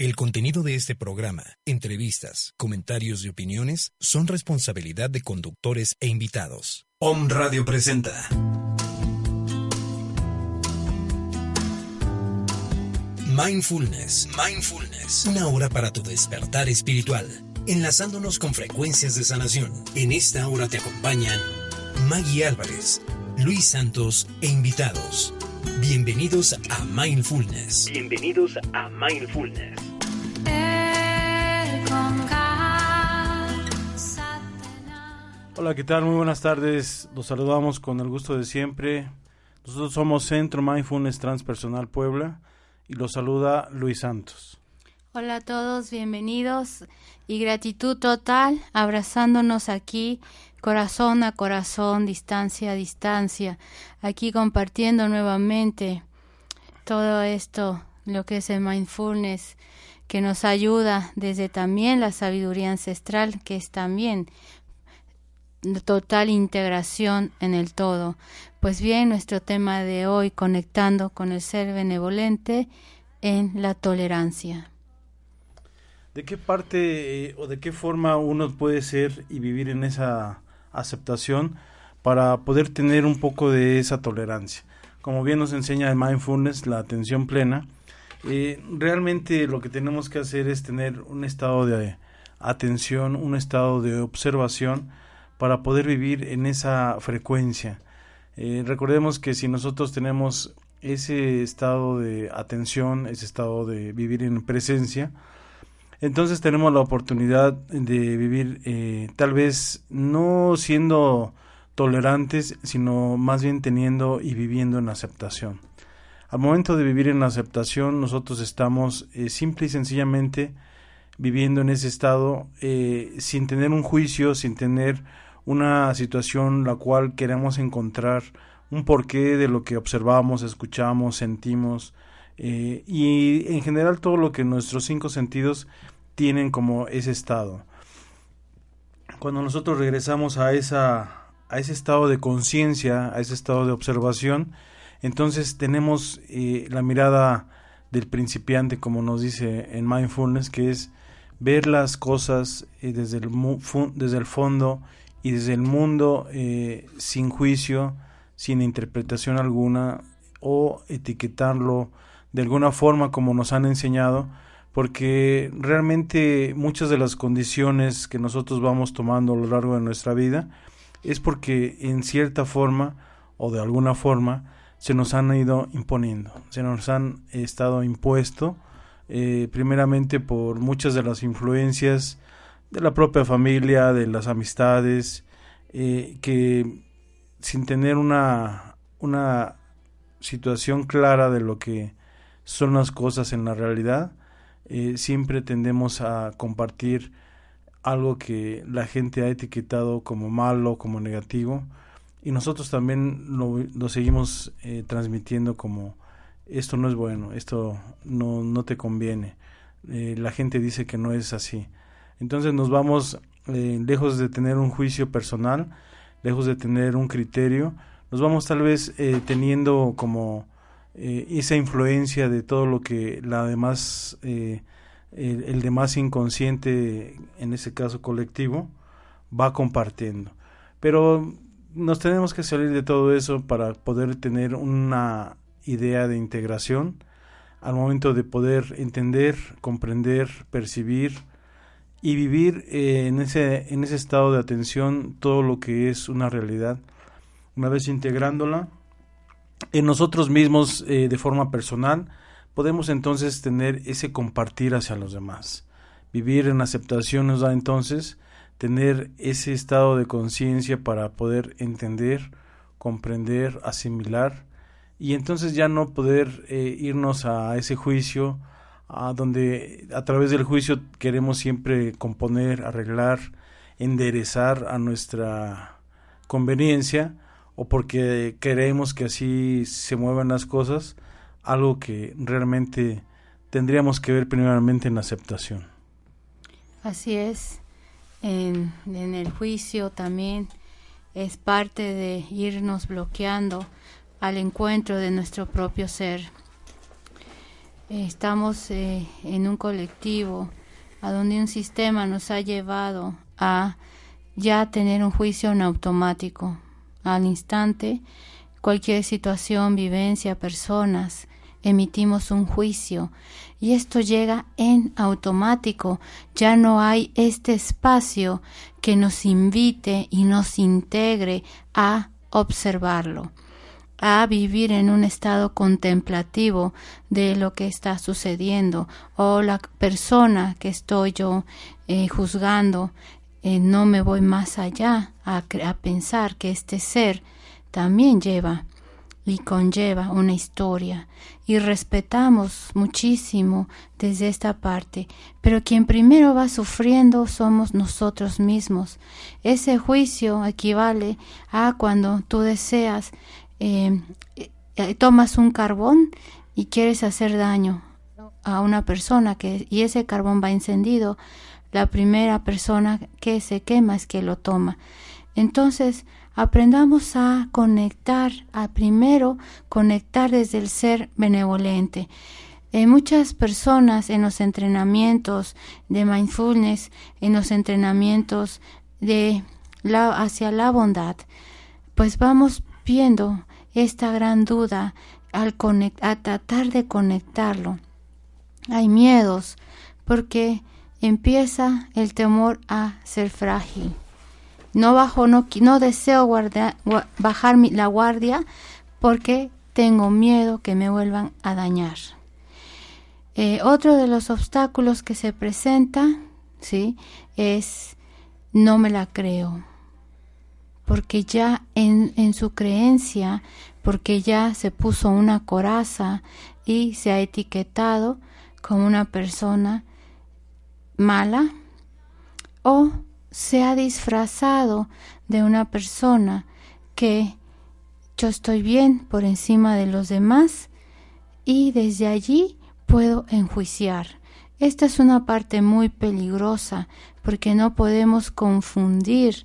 El contenido de este programa, entrevistas, comentarios y opiniones son responsabilidad de conductores e invitados. Om Radio presenta. Mindfulness, Mindfulness, una hora para tu despertar espiritual, enlazándonos con frecuencias de sanación. En esta hora te acompañan Maggie Álvarez, Luis Santos e invitados. Bienvenidos a Mindfulness. Bienvenidos a Mindfulness. Hola, ¿qué tal? Muy buenas tardes. Los saludamos con el gusto de siempre. Nosotros somos Centro Mindfulness Transpersonal Puebla y los saluda Luis Santos. Hola a todos, bienvenidos y gratitud total, abrazándonos aquí, corazón a corazón, distancia a distancia, aquí compartiendo nuevamente todo esto, lo que es el mindfulness, que nos ayuda desde también la sabiduría ancestral, que es también total integración en el todo. Pues bien, nuestro tema de hoy, conectando con el ser benevolente en la tolerancia. ¿De qué parte eh, o de qué forma uno puede ser y vivir en esa aceptación para poder tener un poco de esa tolerancia? Como bien nos enseña el mindfulness, la atención plena, eh, realmente lo que tenemos que hacer es tener un estado de atención, un estado de observación para poder vivir en esa frecuencia. Eh, recordemos que si nosotros tenemos ese estado de atención, ese estado de vivir en presencia, entonces tenemos la oportunidad de vivir eh, tal vez no siendo tolerantes, sino más bien teniendo y viviendo en aceptación. Al momento de vivir en aceptación, nosotros estamos eh, simple y sencillamente viviendo en ese estado sin tener un juicio, sin tener una situación la cual queremos encontrar un porqué de lo que observamos, escuchamos, sentimos, eh, y en general todo lo que nuestros cinco sentidos tienen como ese estado. Cuando nosotros regresamos a, esa, a ese estado de conciencia, a ese estado de observación, entonces tenemos eh, la mirada del principiante, como nos dice en mindfulness, que es ver las cosas eh, desde, el desde el fondo y desde el mundo sin juicio, sin interpretación alguna o etiquetarlo de alguna forma como nos han enseñado, porque realmente muchas de las condiciones que nosotros vamos tomando a lo largo de nuestra vida es porque en cierta forma o de alguna forma se nos han ido imponiendo, se nos han estado impuesto eh, primeramente por muchas de las influencias de la propia familia, de las amistades, eh, que sin tener una, una situación clara de lo que son las cosas en la realidad, eh, siempre tendemos a compartir algo que la gente ha etiquetado como malo, como negativo, y nosotros también lo, seguimos eh, transmitiendo como esto no es bueno, esto no, no te conviene. Eh, la gente dice que no es así. Entonces nos vamos, lejos de tener un juicio personal, lejos de tener un criterio, nos vamos tal vez teniendo como eh, esa influencia de todo lo que la demás, eh, el, demás inconsciente, en ese caso colectivo, va compartiendo. Pero nos tenemos que salir de todo eso para poder tener una idea de integración al momento de poder entender, comprender, percibir y vivir eh, en, ese, en ese estado de atención todo lo que es una realidad. Una vez integrándola, en nosotros mismos eh, de forma personal, podemos entonces tener ese compartir hacia los demás. Vivir en aceptación nos da entonces tener ese estado de conciencia para poder entender, comprender, asimilar y entonces ya no poder eh, irnos a ese juicio donde a través del juicio queremos siempre componer, arreglar, enderezar a nuestra conveniencia o porque queremos que así se muevan las cosas, algo que realmente tendríamos que ver primeramente en aceptación. Así es, en el juicio también es parte de irnos bloqueando al encuentro de nuestro propio ser. Estamos eh, en un colectivo a donde un sistema nos ha llevado a ya tener un juicio en automático. Al instante cualquier situación, vivencia, personas, emitimos un juicio. Y esto llega en automático. Ya no hay este espacio que nos invite y nos integre a observarlo, a vivir en un estado contemplativo de lo que está sucediendo o la persona que estoy yo eh, juzgando. Eh, no me voy más allá a, a pensar que este ser también lleva y conlleva una historia y respetamos muchísimo desde esta parte, pero quien primero va sufriendo somos nosotros mismos. Ese juicio equivale a cuando tú deseas, eh, eh, tomas un carbón y quieres hacer daño a una persona que, y ese carbón va encendido, la primera persona que se quema es que lo toma. Entonces, aprendamos a conectar, a primero conectar desde el ser benevolente. Eh, muchas personas en los entrenamientos de mindfulness, en los entrenamientos de la, hacia la bondad, pues vamos viendo esta gran duda al a tratar de conectarlo. Hay miedos porque empieza el temor a ser frágil. No bajo, no, no deseo bajar mi, la guardia porque tengo miedo que me vuelvan a dañar. Eh, otro de los obstáculos que se presenta, sí, es no me la creo, porque ya en, su creencia, porque ya se puso una coraza y se ha etiquetado como una persona mala o se ha disfrazado de una persona que yo estoy bien por encima de los demás y desde allí puedo enjuiciar. Esta es una parte muy peligrosa porque no podemos confundir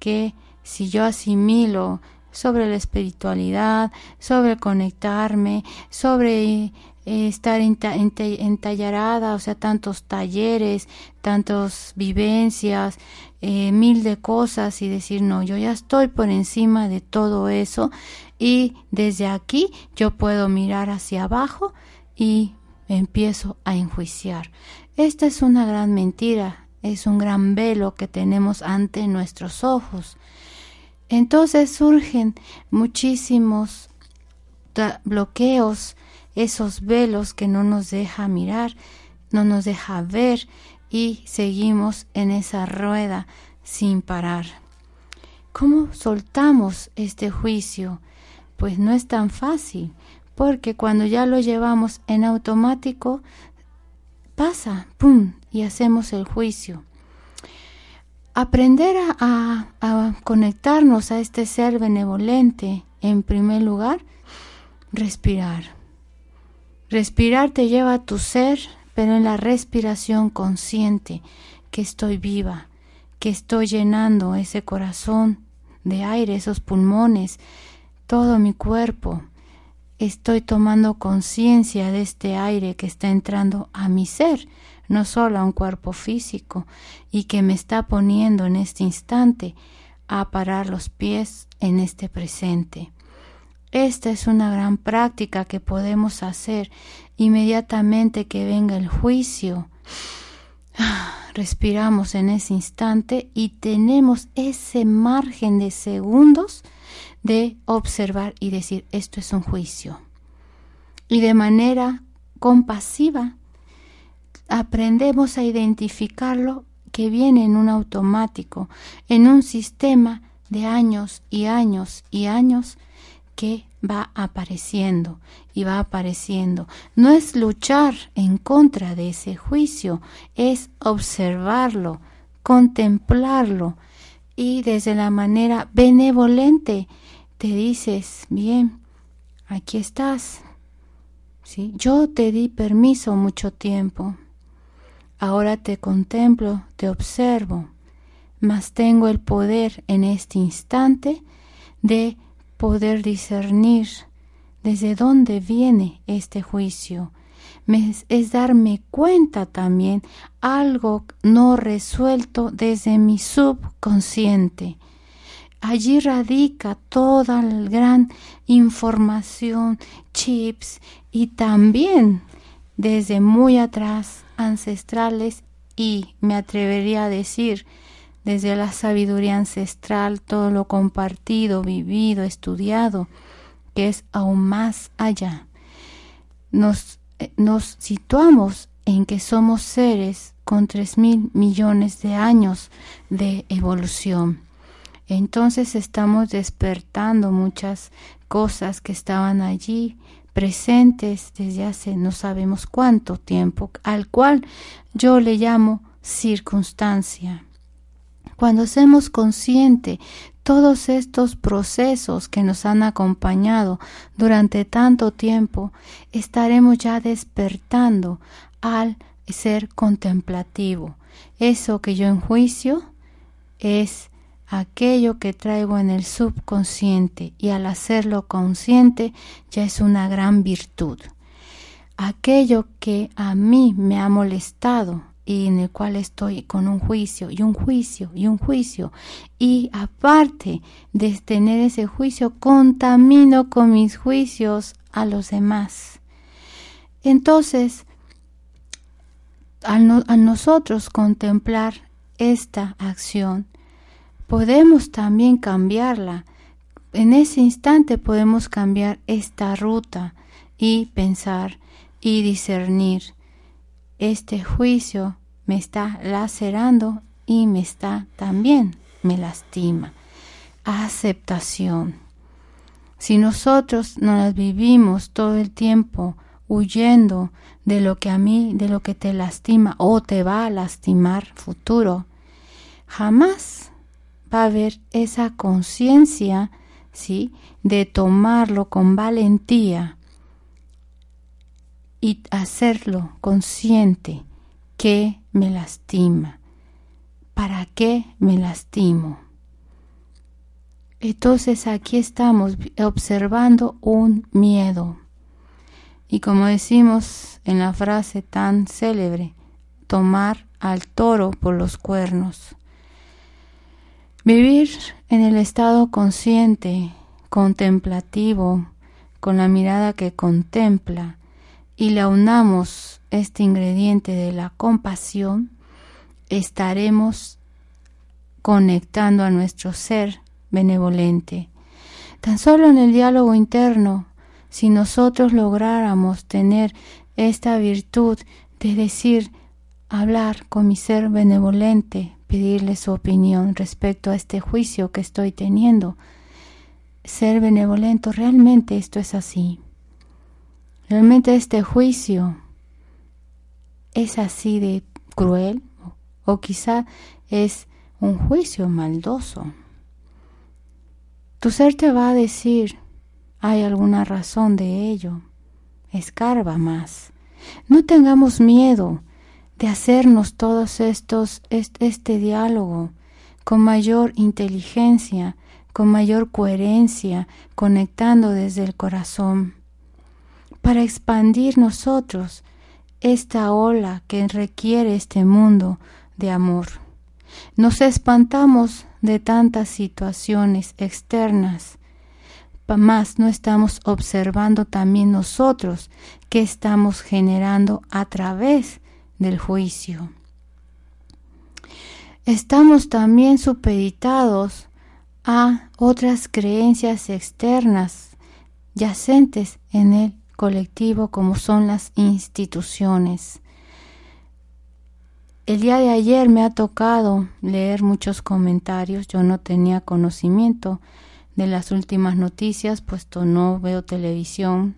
que si yo asimilo sobre la espiritualidad, sobre conectarme, sobre eh, estar entallarada, o sea, tantos talleres, tantas vivencias, eh, mil de cosas y decir, no, yo ya estoy por encima de todo eso y desde aquí yo puedo mirar hacia abajo y empiezo a enjuiciar. Esta es una gran mentira, es un gran velo que tenemos ante nuestros ojos. Entonces surgen muchísimos bloqueos esos velos que no nos deja mirar, no nos deja ver y seguimos en esa rueda sin parar. ¿Cómo soltamos este juicio? Pues no es tan fácil, porque cuando ya lo llevamos en automático, pasa, ¡pum!, y hacemos el juicio. Aprender a, a, conectarnos a este ser benevolente, en primer lugar, respirar. Respirar te lleva a tu ser, pero en la respiración consciente que estoy viva, que estoy llenando ese corazón de aire, esos pulmones, todo mi cuerpo. Estoy tomando conciencia de este aire que está entrando a mi ser, no solo a un cuerpo físico, y que me está poniendo en este instante a parar los pies en este presente. Esta es una gran práctica que podemos hacer inmediatamente que venga el juicio. Respiramos en ese instante y tenemos ese margen de segundos de observar y decir esto es un juicio. Y de manera compasiva aprendemos a identificarlo que viene en un automático, en un sistema de años y años y años que va apareciendo y va apareciendo. No es luchar en contra de ese juicio, es observarlo, contemplarlo y desde la manera benevolente te dices, bien, aquí estás. ¿Sí? Yo te di permiso mucho tiempo. Ahora te contemplo, te observo, mas tengo el poder en este instante de poder discernir desde dónde viene este juicio es darme cuenta también algo no resuelto desde mi subconsciente. Allí radica toda la gran información, chips y también desde muy atrás ancestrales y me atrevería a decir desde la sabiduría ancestral todo lo compartido, vivido, estudiado, que es aún más allá. Nos, eh, nos situamos en que somos seres con tres mil millones de años de evolución. Entonces estamos despertando muchas cosas que estaban allí presentes desde hace no sabemos cuánto tiempo, al cual yo le llamo circunstancia. Cuando hacemos consciente todos estos procesos que nos han acompañado durante tanto tiempo, estaremos ya despertando al ser contemplativo. Eso que yo enjuicio es aquello que traigo en el subconsciente y al hacerlo consciente ya es una gran virtud. Aquello que a mí me ha molestado y en el cual estoy con un juicio y un juicio y un juicio y aparte de tener ese juicio contamino con mis juicios a los demás. Entonces, al a nosotros contemplar esta acción, podemos también cambiarla. En ese instante podemos cambiar esta ruta y pensar y discernir. Este juicio me está lacerando y me está también me lastima. Aceptación. Si nosotros no las vivimos todo el tiempo huyendo de lo que a mí, de lo que te lastima o te va a lastimar futuro, jamás va a haber esa conciencia, ¿sí? De tomarlo con valentía y hacerlo consciente que me lastima. ¿Para qué me lastimo? Entonces aquí estamos observando un miedo. Y como decimos en la frase tan célebre, tomar al toro por los cuernos. Vivir en el estado consciente, contemplativo, con la mirada que contempla, y la unamos este ingrediente de la compasión, estaremos conectando a nuestro ser benevolente. Tan solo en el diálogo interno, si nosotros lográramos tener esta virtud de decir, hablar con mi ser benevolente, pedirle su opinión respecto a este juicio que estoy teniendo. Ser benevolento, realmente esto es así. Realmente este juicio es así de cruel o quizá es un juicio maldoso. Tu ser te va a decir, hay alguna razón de ello. Escarba más. No tengamos miedo de hacernos todos estos, este, diálogo con mayor inteligencia, con mayor coherencia, conectando desde el corazón, para expandir nosotros esta ola que requiere este mundo de amor. Nos espantamos de tantas situaciones externas, más no estamos observando también nosotros que estamos generando a través del juicio. Estamos también supeditados a otras creencias externas yacentes en el colectivo como son las instituciones. El día de ayer me ha tocado leer muchos comentarios, yo no tenía conocimiento de las últimas noticias, puesto no veo televisión,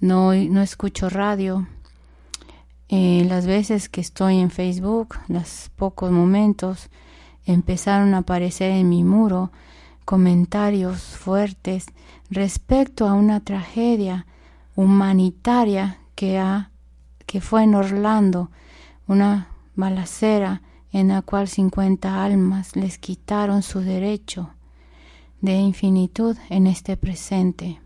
no, no escucho radio, eh, las veces que estoy en Facebook, los pocos momentos, empezaron a aparecer en mi muro comentarios fuertes respecto a una tragedia humanitaria que, ha, que fue en Orlando, una balacera en la cual 50 almas les quitaron su derecho de infinitud en este presente.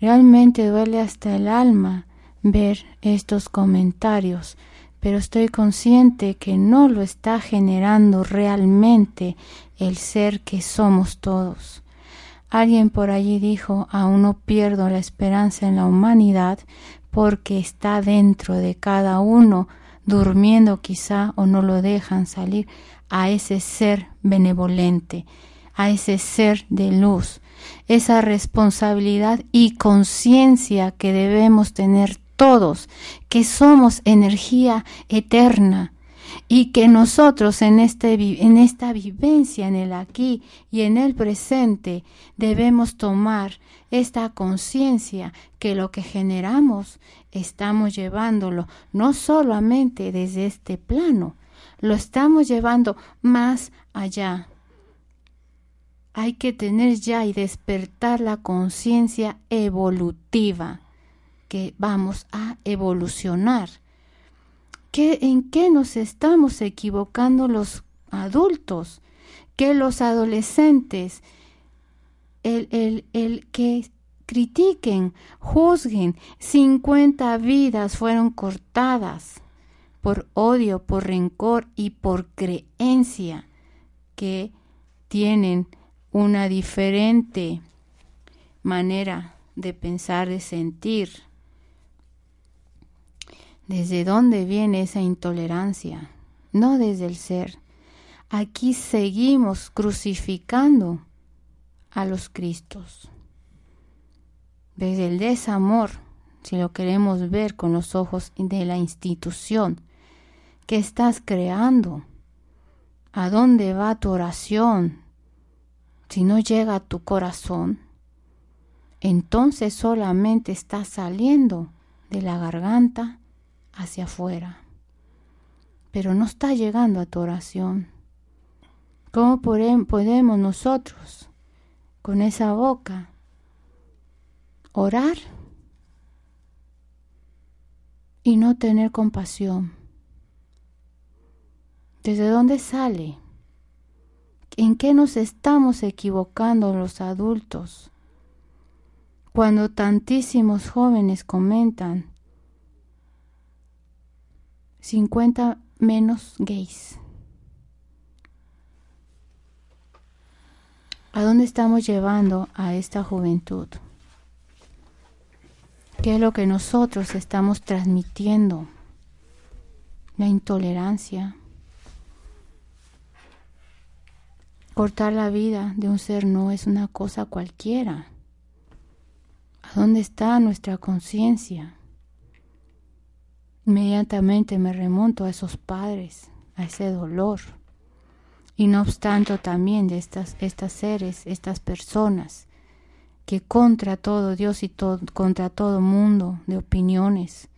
Realmente duele hasta el alma ver estos comentarios, pero estoy consciente que no lo está generando realmente el ser que somos todos. Alguien por allí dijo, aún no pierdo la esperanza en la humanidad porque está dentro de cada uno, durmiendo quizá o no lo dejan salir a ese ser benevolente, a ese ser de luz, esa responsabilidad y conciencia que debemos tener todos, que somos energía eterna, y que nosotros en, este, en esta vivencia, en el aquí y en el presente, debemos tomar esta conciencia que lo que generamos estamos llevándolo no solamente desde este plano, lo estamos llevando más allá. Hay que tener ya y despertar la conciencia evolutiva que vamos a evolucionar ¿En qué nos estamos equivocando los adultos? Que los adolescentes, el, el, el que critiquen, juzguen, 50 vidas fueron cortadas por odio, por rencor y por creencia que tienen una diferente manera de pensar, de sentir. ¿Desde dónde viene esa intolerancia? No desde el ser. Aquí seguimos crucificando a los Cristos. Desde el desamor, si lo queremos ver con los ojos de la institución, ¿qué estás creando? ¿A dónde va tu oración? Si no llega a tu corazón, entonces solamente está saliendo de la garganta hacia afuera, pero no está llegando a tu oración. ¿Cómo podemos nosotros, con esa boca, orar y no tener compasión? ¿Desde dónde sale? ¿En qué nos estamos equivocando los adultos? Cuando tantísimos jóvenes comentan 50 menos gays. ¿A dónde estamos llevando a esta juventud? ¿Qué es lo que nosotros estamos transmitiendo? La intolerancia. Cortar la vida de un ser no es una cosa cualquiera. ¿A dónde está nuestra conciencia? Inmediatamente me remonto a esos padres, a ese dolor. Y no obstante también de estas, estas seres, estas personas, que contra todo Dios y contra todo mundo de opiniones,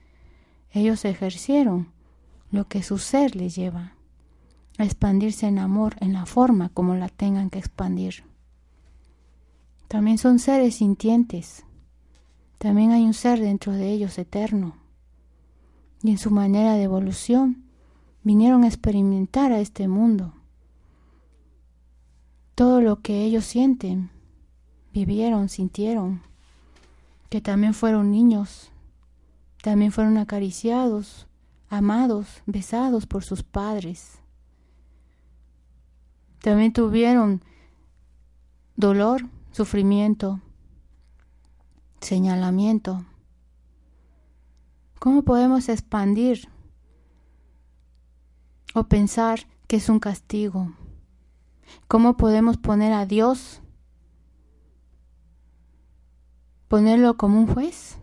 ellos ejercieron lo que su ser les lleva, a expandirse en amor en la forma como la tengan que expandir. También son seres sintientes, también hay un ser dentro de ellos eterno, y en su manera de evolución vinieron a experimentar a este mundo. Todo lo que ellos sienten, vivieron, sintieron, que también fueron niños, también fueron acariciados, amados, besados por sus padres. También tuvieron dolor, sufrimiento, señalamiento, ¿Cómo podemos expandir o pensar que es un castigo? ¿Cómo podemos poner a Dios, ponerlo como un juez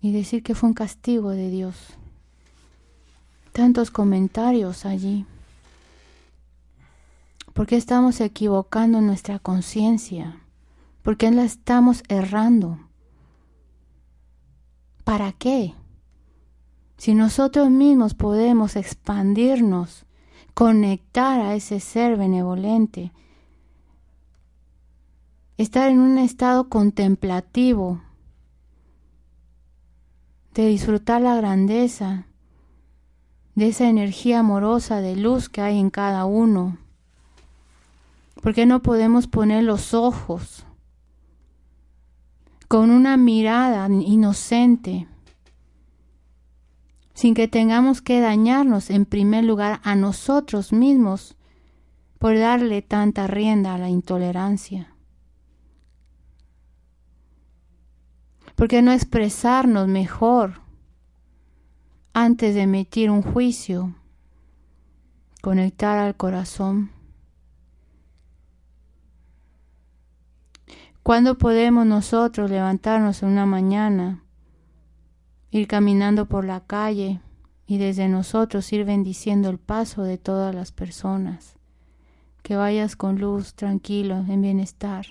y decir que fue un castigo de Dios? Tantos comentarios allí. ¿Por qué estamos equivocando nuestra conciencia? ¿Por qué la estamos errando? ¿Para qué? Si nosotros mismos podemos expandirnos, conectar a ese ser benevolente, estar en un estado contemplativo, de disfrutar la grandeza, de esa energía amorosa de luz que hay en cada uno. ¿Por qué no podemos poner los ojos con una mirada inocente sin que tengamos que dañarnos en primer lugar a nosotros mismos por darle tanta rienda a la intolerancia. ¿Por qué no expresarnos mejor antes de emitir un juicio? Conectar al corazón. ¿Cuándo podemos nosotros levantarnos en una mañana ir caminando por la calle y desde nosotros ir bendiciendo el paso de todas las personas. Que vayas con luz, tranquilo, en bienestar.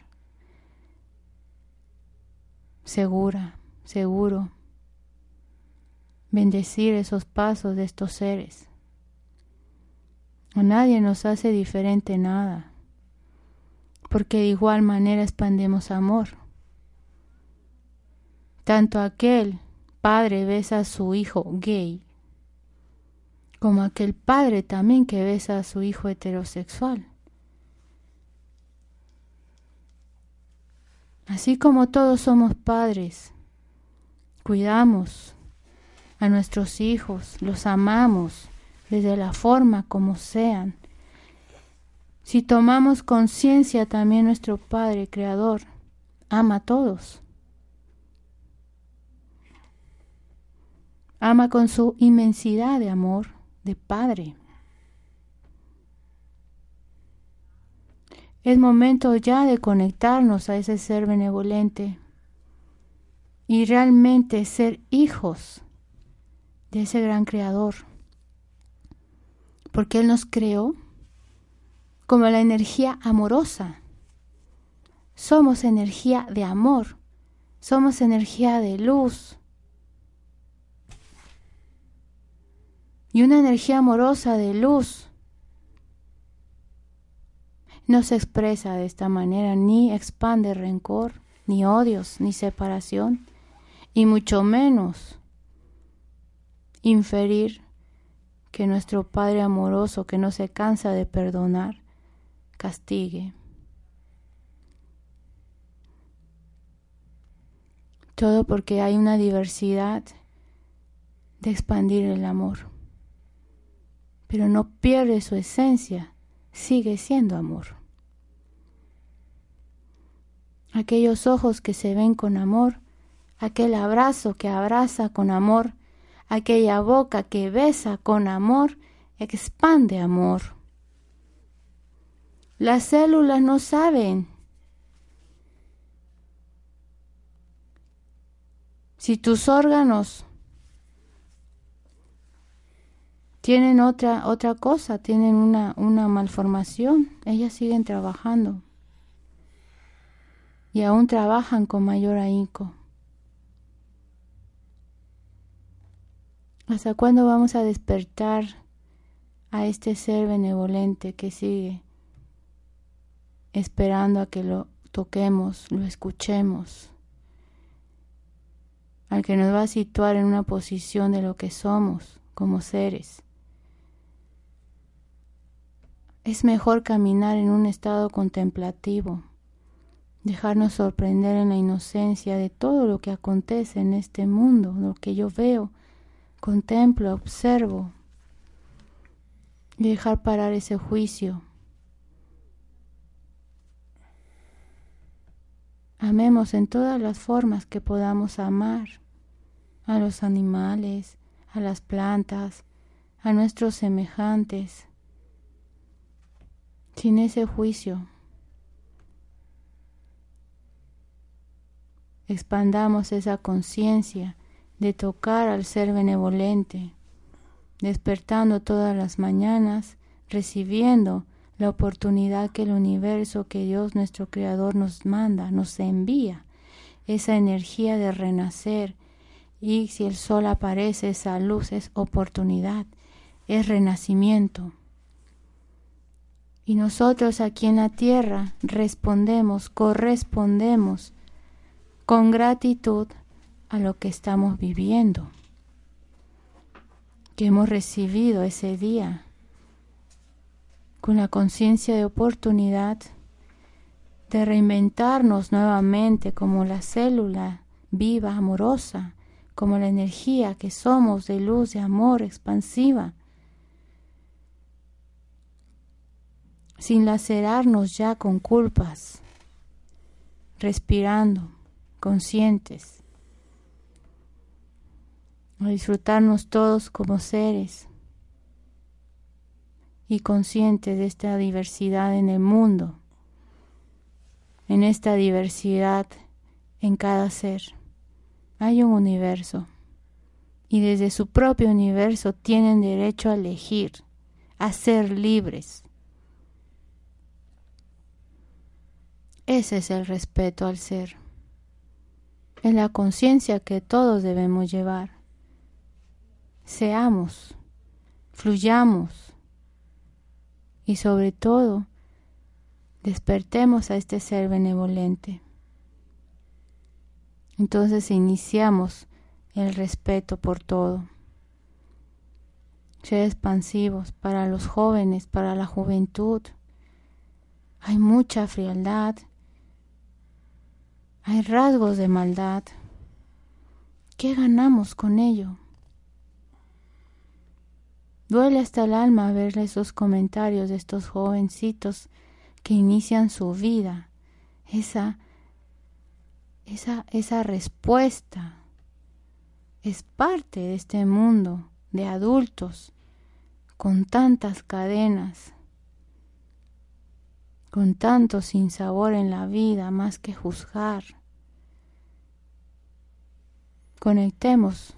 Segura, seguro. Bendecir esos pasos de estos seres. A nadie nos hace diferente nada, porque de igual manera expandemos amor. Tanto aquel padre besa a su hijo gay, como aquel padre también que besa a su hijo heterosexual. Así como todos somos padres, cuidamos a nuestros hijos, los amamos desde la forma como sean. Si tomamos conciencia también nuestro Padre Creador ama a todos. ama con su inmensidad de amor de Padre. Es momento ya de conectarnos a ese ser benevolente y realmente ser hijos de ese gran creador. Porque Él nos creó como la energía amorosa. Somos energía de amor, somos energía de luz, y una energía amorosa de luz no se expresa de esta manera, ni expande rencor, ni odios, ni separación, y mucho menos inferir que nuestro Padre amoroso, que no se cansa de perdonar, castigue. Todo porque hay una diversidad de expandir el amor pero no pierde su esencia, sigue siendo amor. Aquellos ojos que se ven con amor, aquel abrazo que abraza con amor, aquella boca que besa con amor, expande amor. Las células no saben. Si tus órganos tienen otra, otra cosa, tienen una, una malformación, ellas siguen trabajando. Y aún trabajan con mayor ahínco. ¿Hasta cuándo vamos a despertar a este ser benevolente que sigue esperando a que lo toquemos, lo escuchemos, al que nos va a situar en una posición de lo que somos como seres? Es mejor caminar en un estado contemplativo, dejarnos sorprender en la inocencia de todo lo que acontece en este mundo, lo que yo veo, contemplo, observo, y dejar parar ese juicio. Amemos en todas las formas que podamos amar a los animales, a las plantas, a nuestros semejantes, sin ese juicio. Expandamos esa conciencia de tocar al ser benevolente, despertando todas las mañanas, recibiendo la oportunidad que el universo, que Dios nuestro Creador nos manda, nos envía, esa energía de renacer. Y si el sol aparece, esa luz es oportunidad, es renacimiento. Y nosotros aquí en la tierra respondemos, correspondemos con gratitud a lo que estamos viviendo, que hemos recibido ese día, con la conciencia de oportunidad de reinventarnos nuevamente como la célula viva, amorosa, como la energía que somos de luz, de amor expansiva, sin lacerarnos ya con culpas, respirando, conscientes, a disfrutarnos todos como seres y conscientes de esta diversidad en el mundo, en esta diversidad en cada ser. Hay un universo y desde su propio universo tienen derecho a elegir, a ser libres. Ese es el respeto al ser. Es la conciencia que todos debemos llevar. Seamos, fluyamos y sobre todo despertemos a este ser benevolente. Entonces iniciamos el respeto por todo. Ser expansivos para los jóvenes, para la juventud. Hay mucha frialdad, hay rasgos de maldad. ¿Qué ganamos con ello? Duele hasta el alma ver esos comentarios de estos jovencitos que inician su vida, esa, esa, esa respuesta es parte de este mundo de adultos con tantas cadenas, con tanto sinsabor en la vida más que juzgar. Conectemos,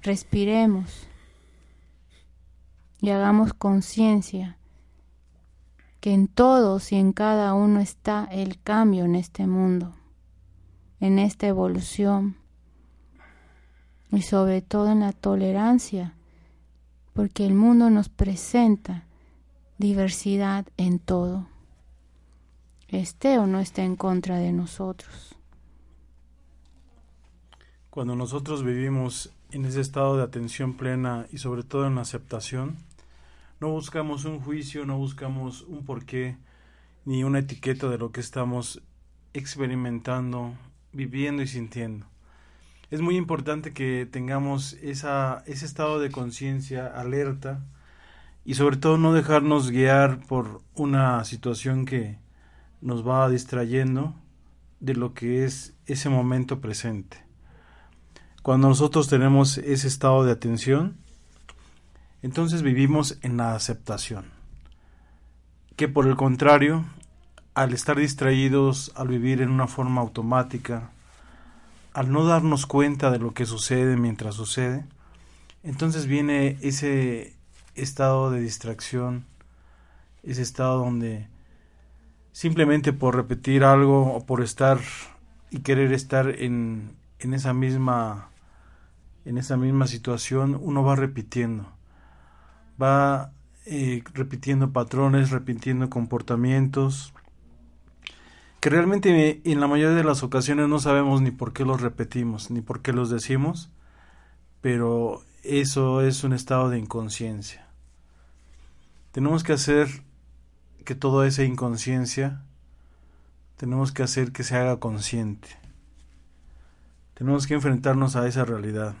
respiremos y hagamos conciencia que en todos y en cada uno está el cambio en este mundo, en esta evolución y sobre todo en la tolerancia, porque el mundo nos presenta diversidad en todo, esté o no esté en contra de nosotros. Cuando nosotros vivimos en ese estado de atención plena y sobre todo en aceptación, no buscamos un juicio, no buscamos un porqué, ni una etiqueta de lo que estamos experimentando, viviendo y sintiendo. Es muy importante que tengamos esa, ese estado de conciencia alerta y sobre todo no dejarnos guiar por una situación que nos va distrayendo de lo que es ese momento presente. Cuando nosotros tenemos ese estado de atención, entonces vivimos en la aceptación. Que por el contrario, al estar distraídos, al vivir en una forma automática, al no darnos cuenta de lo que sucede mientras sucede, entonces viene ese estado de distracción, ese estado donde simplemente por repetir algo o por estar y querer estar en, en esa misma en esa misma situación uno va repitiendo va eh, repitiendo patrones repitiendo comportamientos que realmente en la mayoría de las ocasiones no sabemos ni por qué los repetimos ni por qué los decimos pero eso es un estado de inconsciencia tenemos que hacer que toda esa inconsciencia tenemos que hacer que se haga consciente. Tenemos que enfrentarnos a esa realidad.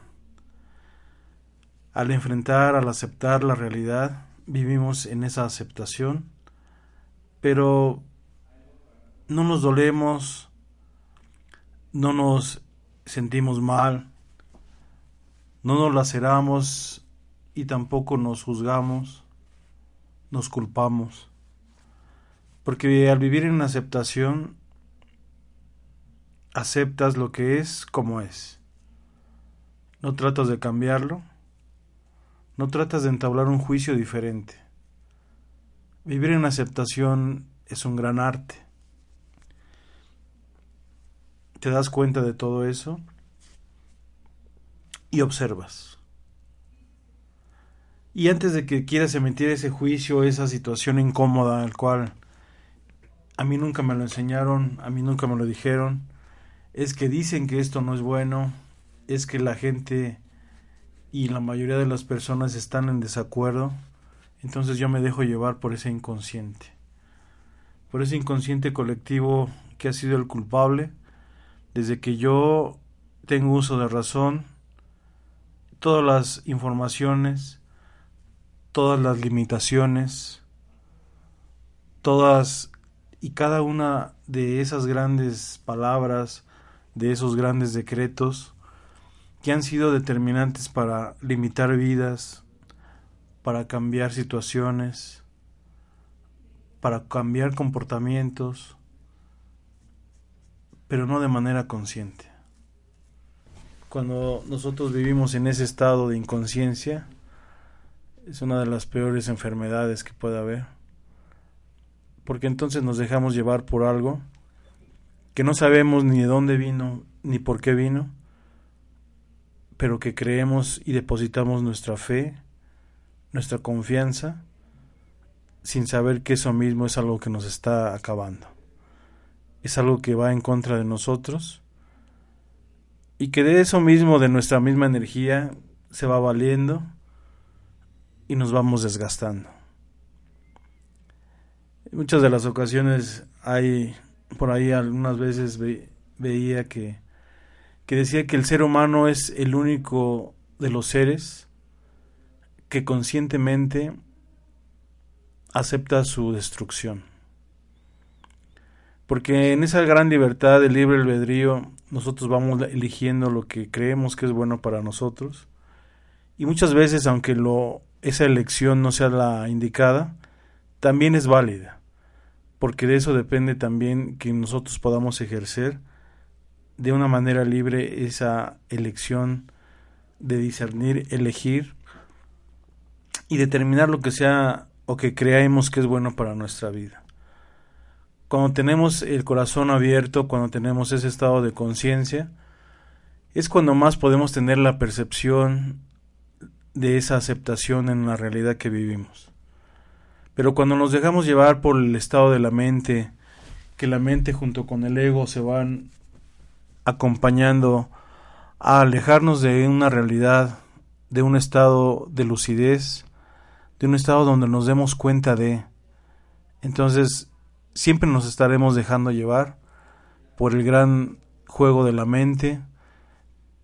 Al enfrentar, al aceptar la realidad, vivimos en esa aceptación, pero no nos dolemos, no nos sentimos mal, no nos laceramos y tampoco nos juzgamos, nos culpamos. Porque al vivir en aceptación, aceptas lo que es como es. No tratas de cambiarlo, no tratas de entablar un juicio diferente. Vivir en aceptación es un gran arte. Te das cuenta de todo eso y observas. Y antes de que quieras emitir ese juicio, esa situación incómoda al cual a mí nunca me lo enseñaron, a mí nunca me lo dijeron, es que dicen que esto no es bueno, es que la gente y la mayoría de las personas están en desacuerdo, entonces yo me dejo llevar por ese inconsciente, por ese inconsciente colectivo que ha sido el culpable, desde que yo tengo uso de razón, todas las informaciones, todas las limitaciones, todas y cada una de esas grandes palabras, de esos grandes decretos que han sido determinantes para limitar vidas, para cambiar situaciones, para cambiar comportamientos, pero no de manera consciente. Cuando nosotros vivimos en ese estado de inconsciencia, es una de las peores enfermedades que puede haber, porque entonces nos dejamos llevar por algo que no sabemos ni de dónde vino ni por qué vino, pero que creemos y depositamos nuestra fe, nuestra confianza, sin saber que eso mismo es algo que nos está acabando. Es algo que va en contra de nosotros y que de eso mismo, de nuestra misma energía, se va valiendo y nos vamos desgastando. En muchas de las ocasiones hay, por ahí algunas veces veía que, que decía que el ser humano es el único de los seres que conscientemente acepta su destrucción. Porque en esa gran libertad del libre albedrío nosotros vamos eligiendo lo que creemos que es bueno para nosotros. Y muchas veces, aunque lo, esa elección no sea la indicada, también es válida. Porque de eso depende también que nosotros podamos ejercer de una manera libre esa elección de discernir, elegir y determinar lo que sea o que creemos que es bueno para nuestra vida. Cuando tenemos el corazón abierto, cuando tenemos ese estado de conciencia, es cuando más podemos tener la percepción de esa aceptación en la realidad que vivimos. Pero cuando nos dejamos llevar por el estado de la mente, que la mente junto con el ego se van acompañando a alejarnos de una realidad, de un estado de lucidez, de un estado donde nos demos cuenta de. Entonces, siempre nos estaremos dejando llevar por el gran juego de la mente,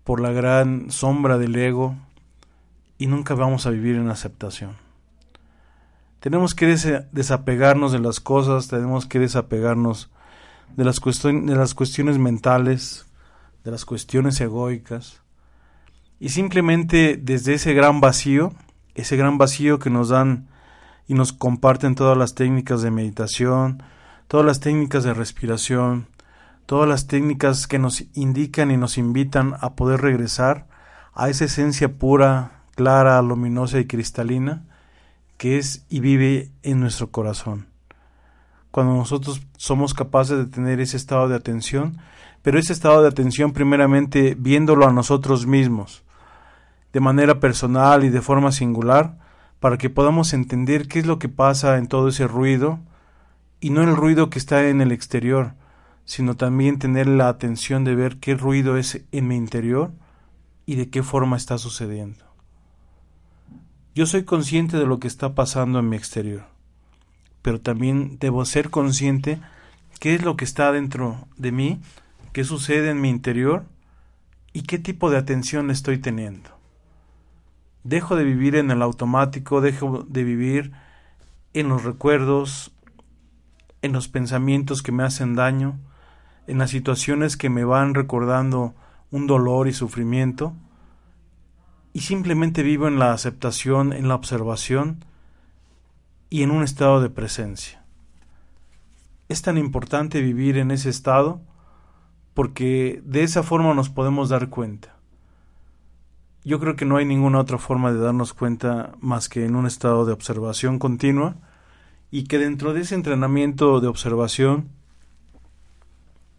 por la gran sombra del ego, y nunca vamos a vivir en aceptación. Tenemos que desapegarnos de las cosas, tenemos que desapegarnos de las, de las cuestiones mentales, de las cuestiones egoicas, y simplemente desde ese gran vacío, ese gran vacío que nos dan y nos comparten todas las técnicas de meditación, todas las técnicas de respiración, todas las técnicas que nos indican y nos invitan a poder regresar a esa esencia pura, clara, luminosa y cristalina que es y vive en nuestro corazón. Cuando nosotros somos capaces de tener ese estado de atención, pero ese estado de atención primeramente viéndolo a nosotros mismos, de manera personal y de forma singular para que podamos entender qué es lo que pasa en todo ese ruido y no el ruido que está en el exterior, sino también tener la atención de ver qué ruido es en mi interior y de qué forma está sucediendo. Yo soy consciente de lo que está pasando en mi exterior, pero también debo ser consciente qué es lo que está dentro de mí, qué sucede en mi interior y qué tipo de atención estoy teniendo. Dejo de vivir en el automático, dejo de vivir en los recuerdos, en los pensamientos que me hacen daño, en las situaciones que me van recordando un dolor y sufrimiento, y simplemente vivo en la aceptación, en la observación y en un estado de presencia. Es tan importante vivir en ese estado porque de esa forma nos podemos dar cuenta yo creo que no hay ninguna otra forma de darnos cuenta más que en un estado de observación continua y que dentro de ese entrenamiento de observación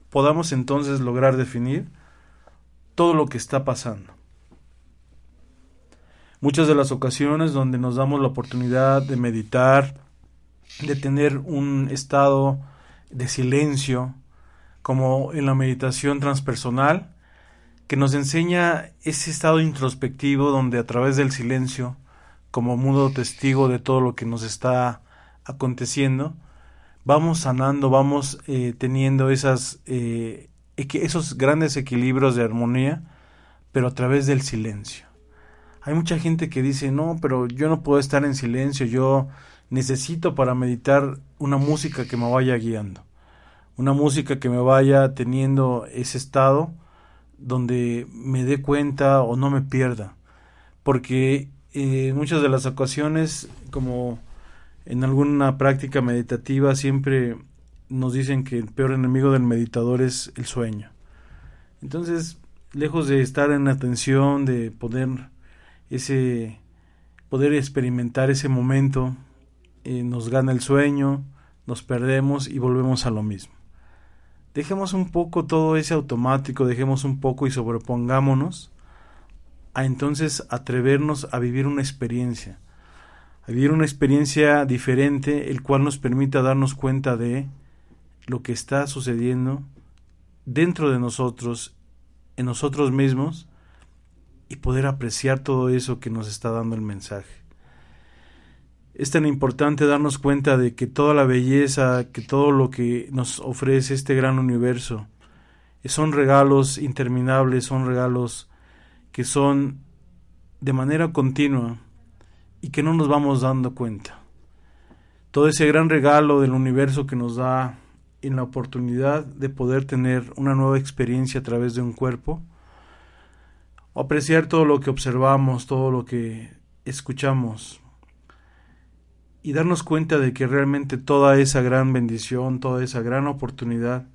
podamos entonces lograr definir todo lo que está pasando. Muchas de las ocasiones donde nos damos la oportunidad de meditar, de tener un estado de silencio, como en la meditación transpersonal, que nos enseña ese estado introspectivo donde a través del silencio, como mudo testigo de todo lo que nos está aconteciendo, vamos sanando, vamos eh, teniendo eh, esos grandes equilibrios de armonía, pero a través del silencio, Hay mucha gente que dice, no, pero yo no puedo estar en silencio, yo necesito para meditar una música que me vaya guiando, una música que me vaya teniendo ese estado donde me dé cuenta o no me pierda, porque en muchas de las ocasiones, como en alguna práctica meditativa, siempre nos dicen que el peor enemigo del meditador es el sueño. Entonces, lejos de estar en atención, de poder ese poder experimentar ese momento, eh, nos gana el sueño, nos perdemos y volvemos a lo mismo. Dejemos un poco todo ese automático, dejemos un poco y sobrepongámonos a entonces atrevernos a vivir una experiencia, a vivir una experiencia diferente, el cual nos permita darnos cuenta de lo que está sucediendo dentro de nosotros, en nosotros mismos, y poder apreciar todo eso que nos está dando el mensaje. Es tan importante darnos cuenta de que toda la belleza, que todo lo que nos ofrece este gran universo, son regalos interminables, son regalos que son de manera continua y que no nos vamos dando cuenta. Todo ese gran regalo del universo que nos da en la oportunidad de poder tener una nueva experiencia a través de un cuerpo, apreciar todo lo que observamos, todo lo que escuchamos, y darnos cuenta de que realmente toda esa gran bendición, toda esa gran oportunidad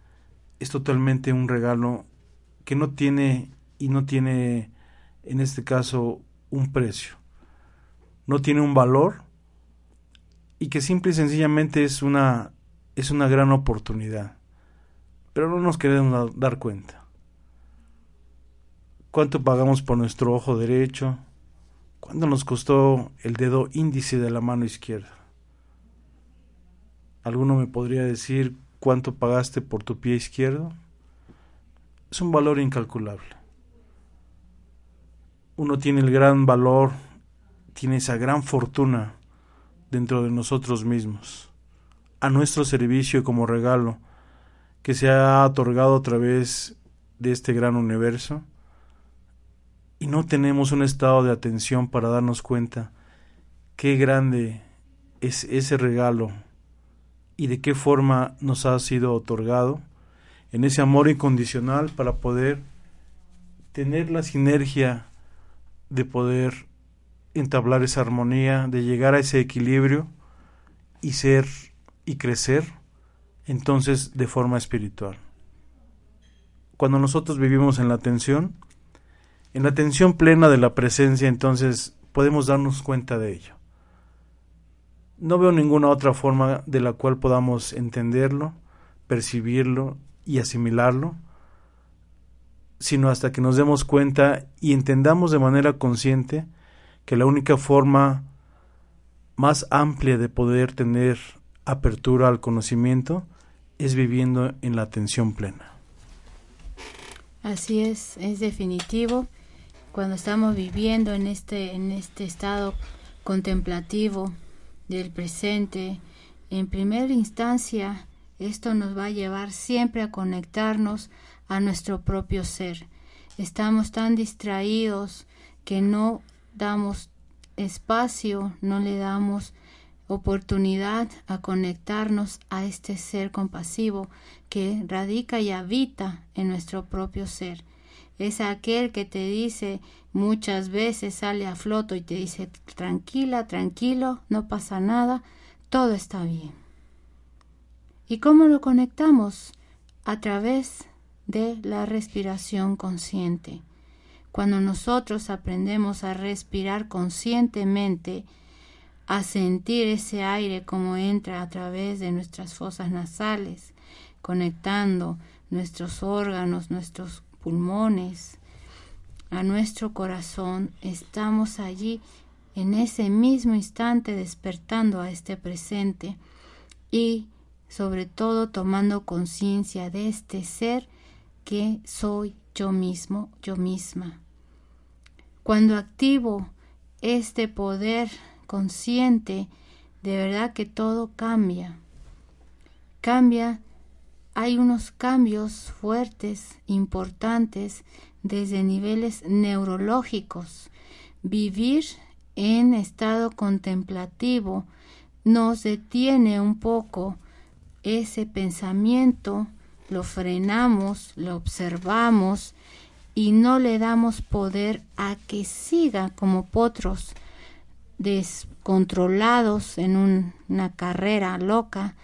es totalmente un regalo que no tiene y no tiene en este caso un precio, no tiene un valor y que simple y sencillamente es una es una gran oportunidad, pero no nos queremos dar cuenta. ¿Cuánto pagamos por nuestro ojo derecho? ¿Cuánto nos costó el dedo índice de la mano izquierda? ¿Alguno me podría decir cuánto pagaste por tu pie izquierdo? Es un valor incalculable. Uno tiene el gran valor, tiene esa gran fortuna dentro de nosotros mismos a nuestro servicio como regalo que se ha otorgado a través de este gran universo y no tenemos un estado de atención para darnos cuenta qué grande es ese regalo y de qué forma nos ha sido otorgado en ese amor incondicional para poder tener la sinergia de poder entablar esa armonía, de llegar a ese equilibrio y ser y crecer entonces de forma espiritual. Cuando nosotros vivimos en la atención, en la atención plena de la presencia, entonces podemos darnos cuenta de ello. No veo ninguna otra forma de la cual podamos entenderlo, percibirlo y asimilarlo, sino hasta que nos demos cuenta y entendamos de manera consciente que la única forma más amplia de poder tener apertura al conocimiento es viviendo en la atención plena. Así es, es definitivo. Cuando estamos viviendo en este, en este estado contemplativo del presente, en primera instancia, esto nos va a llevar siempre a conectarnos a nuestro propio ser. Estamos tan distraídos que no damos espacio, no le damos oportunidad a conectarnos a este ser compasivo que radica y habita en nuestro propio ser. Es aquel que te dice muchas veces sale a floto y te dice tranquila, tranquilo, no pasa nada, todo está bien. ¿Y cómo lo conectamos? A través de la respiración consciente. Cuando nosotros aprendemos a respirar conscientemente, a sentir ese aire como entra a través de nuestras fosas nasales, conectando nuestros órganos, nuestros pulmones, a nuestro corazón, estamos allí en ese mismo instante despertando a este presente y sobre todo tomando conciencia de este ser que soy yo mismo, yo misma. Cuando activo este poder consciente, de verdad que todo cambia. Cambia, hay unos cambios fuertes, importantes, desde niveles neurológicos, vivir en estado contemplativo nos detiene un poco. Ese pensamiento, lo frenamos, lo observamos y no le damos poder a que siga como potros descontrolados en una carrera loca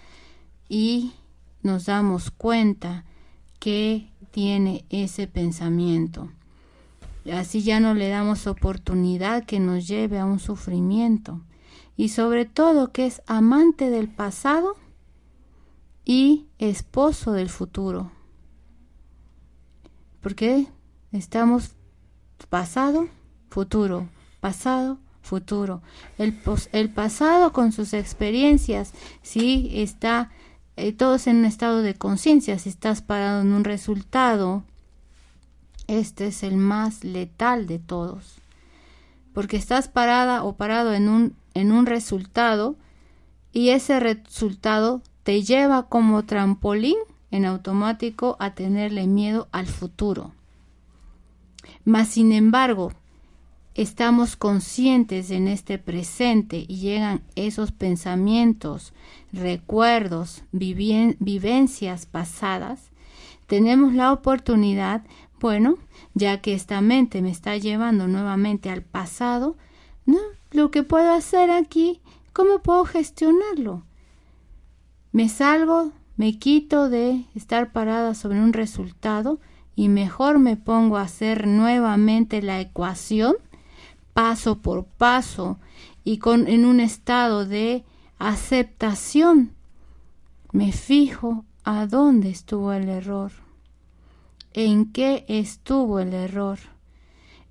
y nos damos cuenta que tiene ese pensamiento. Así ya no le damos oportunidad que nos lleve a un sufrimiento. Y sobre todo que es amante del pasado y esposo del futuro. Porque estamos pasado, futuro, pasado, futuro. El, el pasado con sus experiencias, sí, está eh, todos en un estado de conciencia. Si estás parado en un resultado, este es el más letal de todos. Porque estás parada o parado en un, en un resultado y ese resultado te lleva como trampolín en automático a tenerle miedo al futuro. Mas, sin embargo, estamos conscientes en este presente y llegan esos pensamientos, recuerdos, vivencias pasadas, tenemos la oportunidad bueno, ya que esta mente me está llevando nuevamente al pasado, ¿no? Lo que puedo hacer aquí, ¿cómo puedo gestionarlo? Me salgo, me quito de estar parada sobre un resultado y mejor me pongo a hacer nuevamente la ecuación paso por paso y con en un estado de aceptación me fijo a dónde estuvo el error en qué estuvo el error.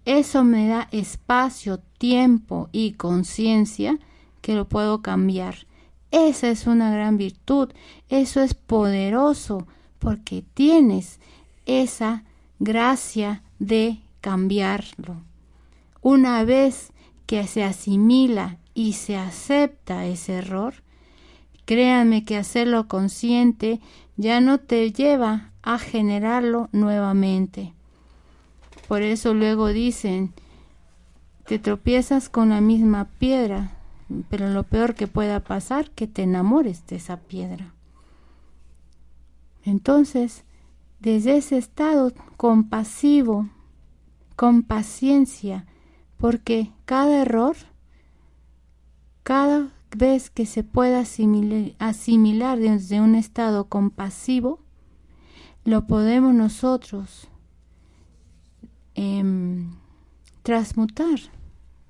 Eso me da espacio, tiempo y conciencia que lo puedo cambiar. Esa es una gran virtud, eso es poderoso porque tienes esa gracia de cambiarlo. Una vez que se asimila y se acepta ese error, créanme que hacerlo consciente ya no te lleva a generarlo nuevamente. Por eso luego dicen, te tropiezas con la misma piedra, pero lo peor que pueda pasar que te enamores de esa piedra. Entonces, desde ese estado compasivo, con paciencia, porque cada error, cada vez que se pueda asimilar, desde un estado compasivo, lo podemos nosotros em, transmutar,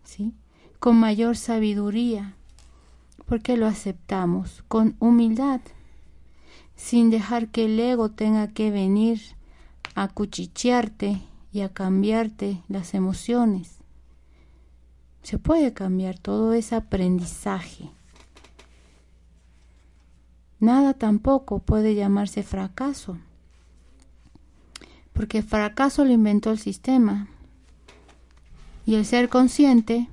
¿sí? Con mayor sabiduría, porque lo aceptamos con humildad, sin dejar que el ego tenga que venir a cuchichearte y a cambiarte las emociones. Se puede cambiar todo ese aprendizaje. Nada tampoco puede llamarse fracaso porque fracaso lo inventó el sistema y el ser consciente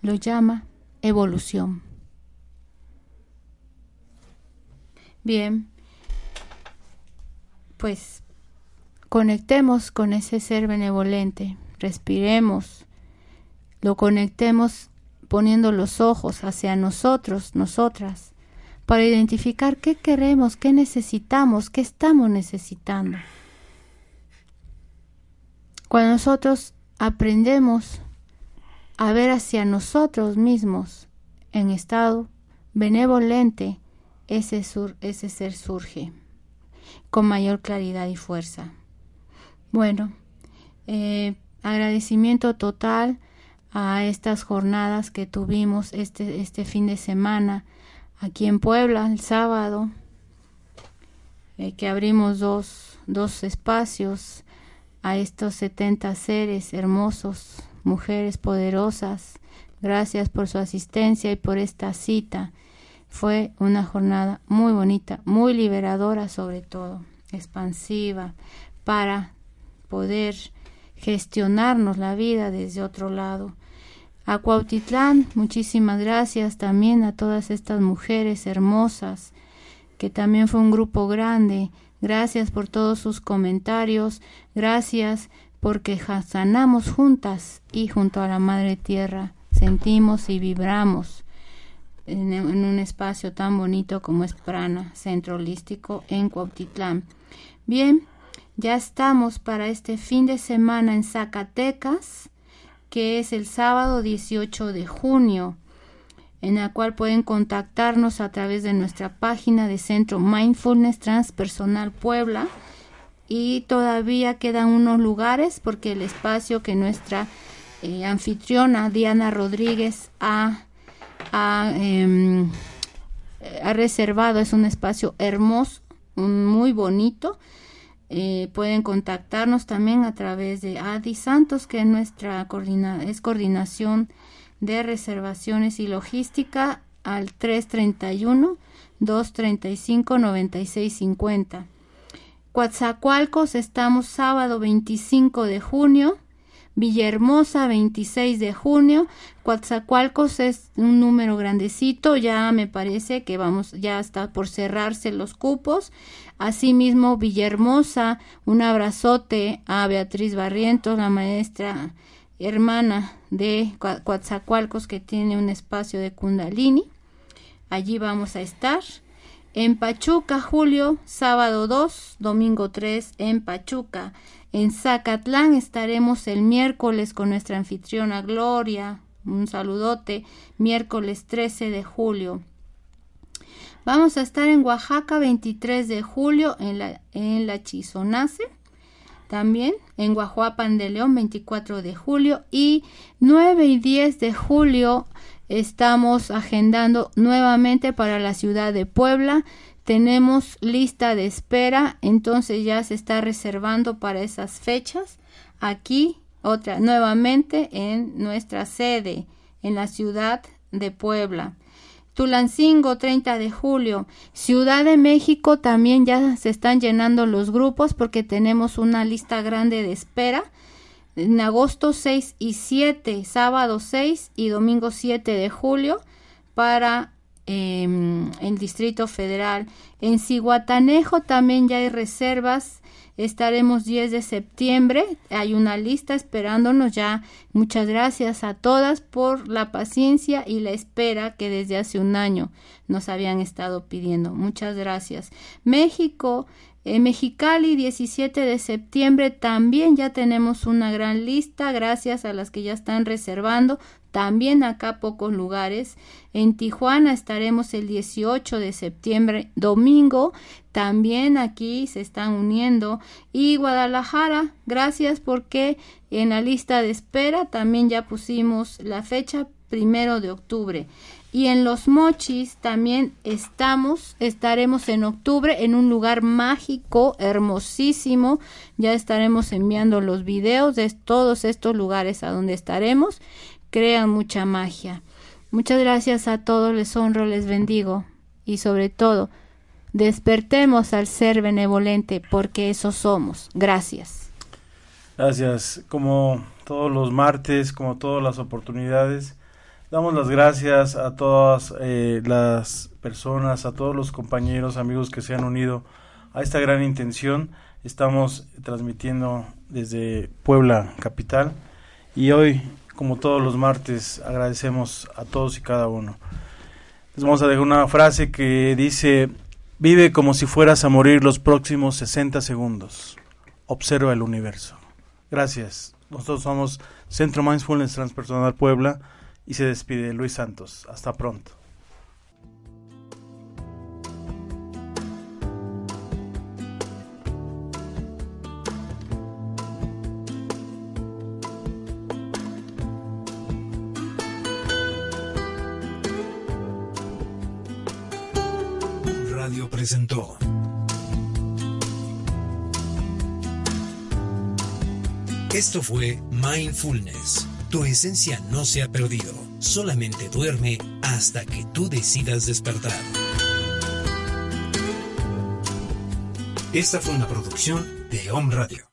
lo llama evolución. Bien, pues conectemos con ese ser benevolente, respiremos, lo conectemos poniendo los ojos hacia nosotros, nosotras, para identificar qué queremos, qué necesitamos, qué estamos necesitando. Cuando nosotros aprendemos a ver hacia nosotros mismos en estado benevolente, ese, ese ser surge con mayor claridad y fuerza. Bueno, eh, agradecimiento total a estas jornadas que tuvimos este, este fin de semana aquí en Puebla, el sábado, eh, que abrimos dos, dos espacios a estos 70 seres hermosos, mujeres poderosas. Gracias por su asistencia y por esta cita. Fue una jornada muy bonita, muy liberadora sobre todo, expansiva, para poder gestionarnos la vida desde otro lado. A Cuautitlán, muchísimas gracias también a todas estas mujeres hermosas, que también fue un grupo grande Gracias por todos sus comentarios. Gracias porque sanamos juntas y junto a la Madre Tierra sentimos y vibramos en, un espacio tan bonito como es Prana, Centro Holístico en Cuautitlán. Bien, ya estamos para este fin de semana en Zacatecas, que es el sábado 18 de junio, en la cual pueden contactarnos a través de nuestra página de Centro Mindfulness Transpersonal Puebla. Y todavía quedan unos lugares porque el espacio que nuestra eh, anfitriona Diana Rodríguez ha, em, ha, reservado. Es un espacio hermoso, muy bonito. Eh, pueden contactarnos también a través de Adi Santos, que es nuestra es coordinación de reservaciones y logística al 331 235 9650. Coatzacoalcos estamos sábado 25 de junio Villahermosa 26 de junio, Coatzacoalcos es un número grandecito, ya me parece que vamos, ya está por cerrarse los cupos. Asimismo, Villahermosa, un abrazote a Beatriz Barrientos, la maestra hermana de Coatzacoalcos que tiene un espacio de Kundalini. Allí vamos a estar. En Pachuca, julio, sábado 2, domingo 3 en Pachuca. En Zacatlán estaremos el miércoles con nuestra anfitriona Gloria. Un saludote. Miércoles 13 de julio. Vamos a estar en Oaxaca 23 de julio en la, en la Chizonace. También en Guajuapan de León 24 de julio y 9 y 10 de julio estamos agendando nuevamente para la ciudad de Puebla tenemos lista de espera, entonces ya se está reservando para esas fechas. Aquí, otra, nuevamente en nuestra sede, en la ciudad de Puebla. Tulancingo, 30 de julio. Ciudad de México también ya se están llenando los grupos porque tenemos una lista grande de espera. En agosto 6 y 7, sábado 6 y domingo 7 de julio para eh, el Distrito Federal. En Ciguatanejo también ya hay reservas. Estaremos 10 de septiembre. Hay una lista esperándonos ya. Muchas gracias a todas por la paciencia y la espera que desde hace un año nos habían estado pidiendo. Muchas gracias. México Mexicali, 17 de septiembre, también ya tenemos una gran lista, gracias a las que ya están reservando. También acá pocos lugares. En Tijuana estaremos el 18 de septiembre, domingo. También aquí se están uniendo. Y Guadalajara, gracias porque en la lista de espera también ya pusimos la fecha primero de octubre. Y en los mochis también estamos, estaremos en octubre en un lugar mágico, hermosísimo. Ya estaremos enviando los videos de todos estos lugares a donde estaremos crean mucha magia. Muchas gracias a todos, les honro, les bendigo y sobre todo, despertemos al ser benevolente porque eso somos. Gracias. Gracias. Como todos los martes, como todas las oportunidades, damos las gracias a todas eh, las personas, a todos los compañeros, amigos que se han unido a esta gran intención. Estamos transmitiendo desde Puebla, capital, y hoy como todos los martes, agradecemos a todos y cada uno. Les vamos a dejar una frase que dice, vive como si fueras a morir los próximos 60 segundos. Observa el universo. Gracias. Nosotros somos Centro Mindfulness Transpersonal Puebla y se despide Luis Santos. Hasta pronto. Presentó. Esto fue Mindfulness. Tu esencia no se ha perdido, solamente duerme hasta que tú decidas despertar. Esta fue una producción de Home Radio.